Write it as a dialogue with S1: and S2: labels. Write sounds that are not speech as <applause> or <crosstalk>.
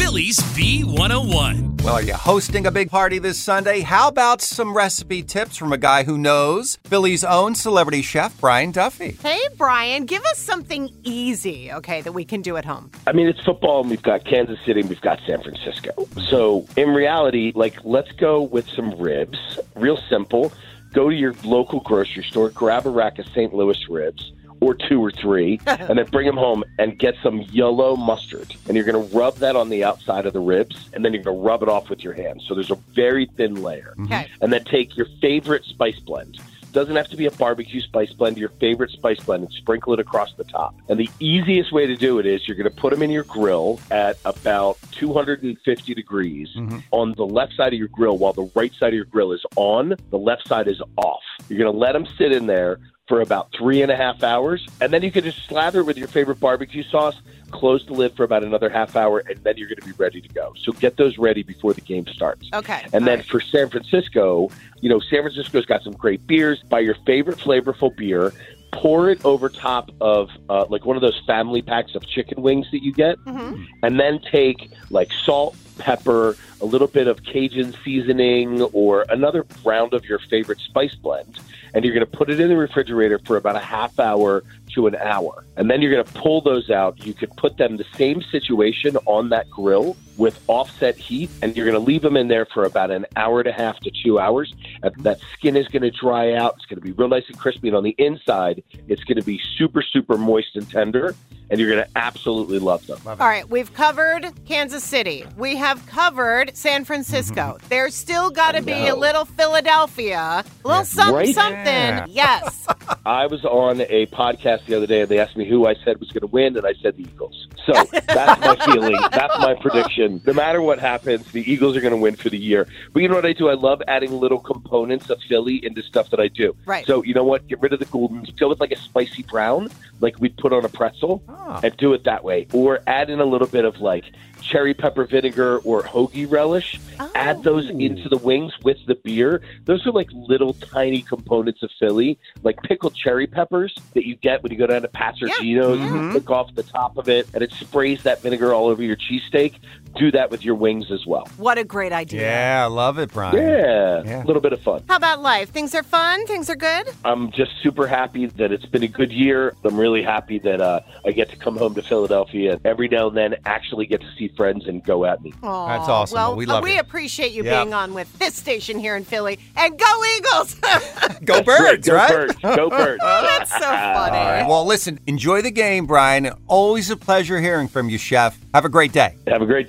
S1: Philly's B101.
S2: Well, are you hosting a big party this Sunday? How about some recipe tips from a guy who knows Philly's own celebrity chef, Brian Duffy?
S3: Hey, Brian, give us something easy, okay, that we can do at home.
S4: I mean, it's football, and we've got Kansas City, and we've got San Francisco. So, in reality, like, let's go with some ribs. Real simple. Go to your local grocery store, grab a rack of St. Louis ribs or two or three, <laughs> and then bring them home and get some yellow mustard. And you're going to rub that on the outside of the ribs, and then you're going to rub it off with your hands. So there's a very thin layer. Mm-hmm.
S3: Okay.
S4: And then take your favorite spice blend. Doesn't have to be a barbecue spice blend, your favorite spice blend, and sprinkle it across the top. And the easiest way to do it is you're going to put them in your grill at about 250 degrees mm-hmm. on the left side of your grill while the right side of your grill is on, the left side is off. You're going to let them sit in there for about three and a half hours, and then you can just slather it with your favorite barbecue sauce, close the lid for about another half hour, and then you're going to be ready to go. So get those ready before the game starts.
S3: Okay.
S4: And then
S3: right.
S4: for San Francisco, you know, San Francisco's got some great beers. Buy your favorite flavorful beer. Pour it over top of uh, like one of those family packs of chicken wings that you get,
S3: Mm-hmm.
S4: and then take like salt, pepper, a little bit of Cajun seasoning, or another round of your favorite spice blend, and you're going to put it in the refrigerator for about a half hour to an hour. And then you're going to pull those out. You could put them the same situation on that grill with offset heat, and you're going to leave them in there for about an hour and a half to two hours. And that skin is going to dry out. It's going to be real nice and crispy. And on the inside, it's going to be super, super moist and tender. And you're going to absolutely love them.
S3: All right, we've covered Kansas City. We have covered San Francisco. There's still got to be a little Philadelphia, a little something,
S4: Right?
S3: something.
S2: Yeah.
S3: Yes. <laughs>
S4: I was on a podcast the other day, and they asked me who I said was going to win, and I said the Eagles. So that's my <laughs> feeling. That's my prediction. No matter what happens, the Eagles are going to win for the year. But you know what I do? I love adding little components of Philly into stuff that I do.
S3: Right.
S4: So you know what? Get rid of the Goldens. Go with like a spicy brown, like we'd put on a pretzel, ah. and do it that way. Or add in a little bit of like cherry pepper vinegar or hoagie relish. Add those oh. into the wings with the beer. Those are like little tiny components of Philly, like pickled cherry peppers that you get when you go down to Pat's or Geno's. You mm-hmm. pick off the top of it, and it sprays that vinegar all over your cheesesteak. Do that with your wings as well.
S3: what a great idea.
S2: Yeah, I love it, Brian.
S4: Yeah,
S2: Yeah.
S4: a little bit of fun.
S3: How about life? Things are fun? Things are good?
S4: I'm just super happy that it's been a good year. I'm really happy that uh, I get to come home to Philadelphia and every now and then actually get to see friends and go at me. eat.
S3: Aw,
S2: That's awesome.
S3: Well,
S2: Well, we love
S3: we appreciate you
S2: Yeah.
S3: being on with this station here in Philly. And go Eagles! <laughs>
S2: Go birds, right?
S4: Go
S2: right?
S4: birds. Go <laughs> birds.
S3: That's so funny.
S2: All right. Well, listen, enjoy the game, Brian. Always a pleasure hearing from you, Chef. Have a great day.
S4: Have a great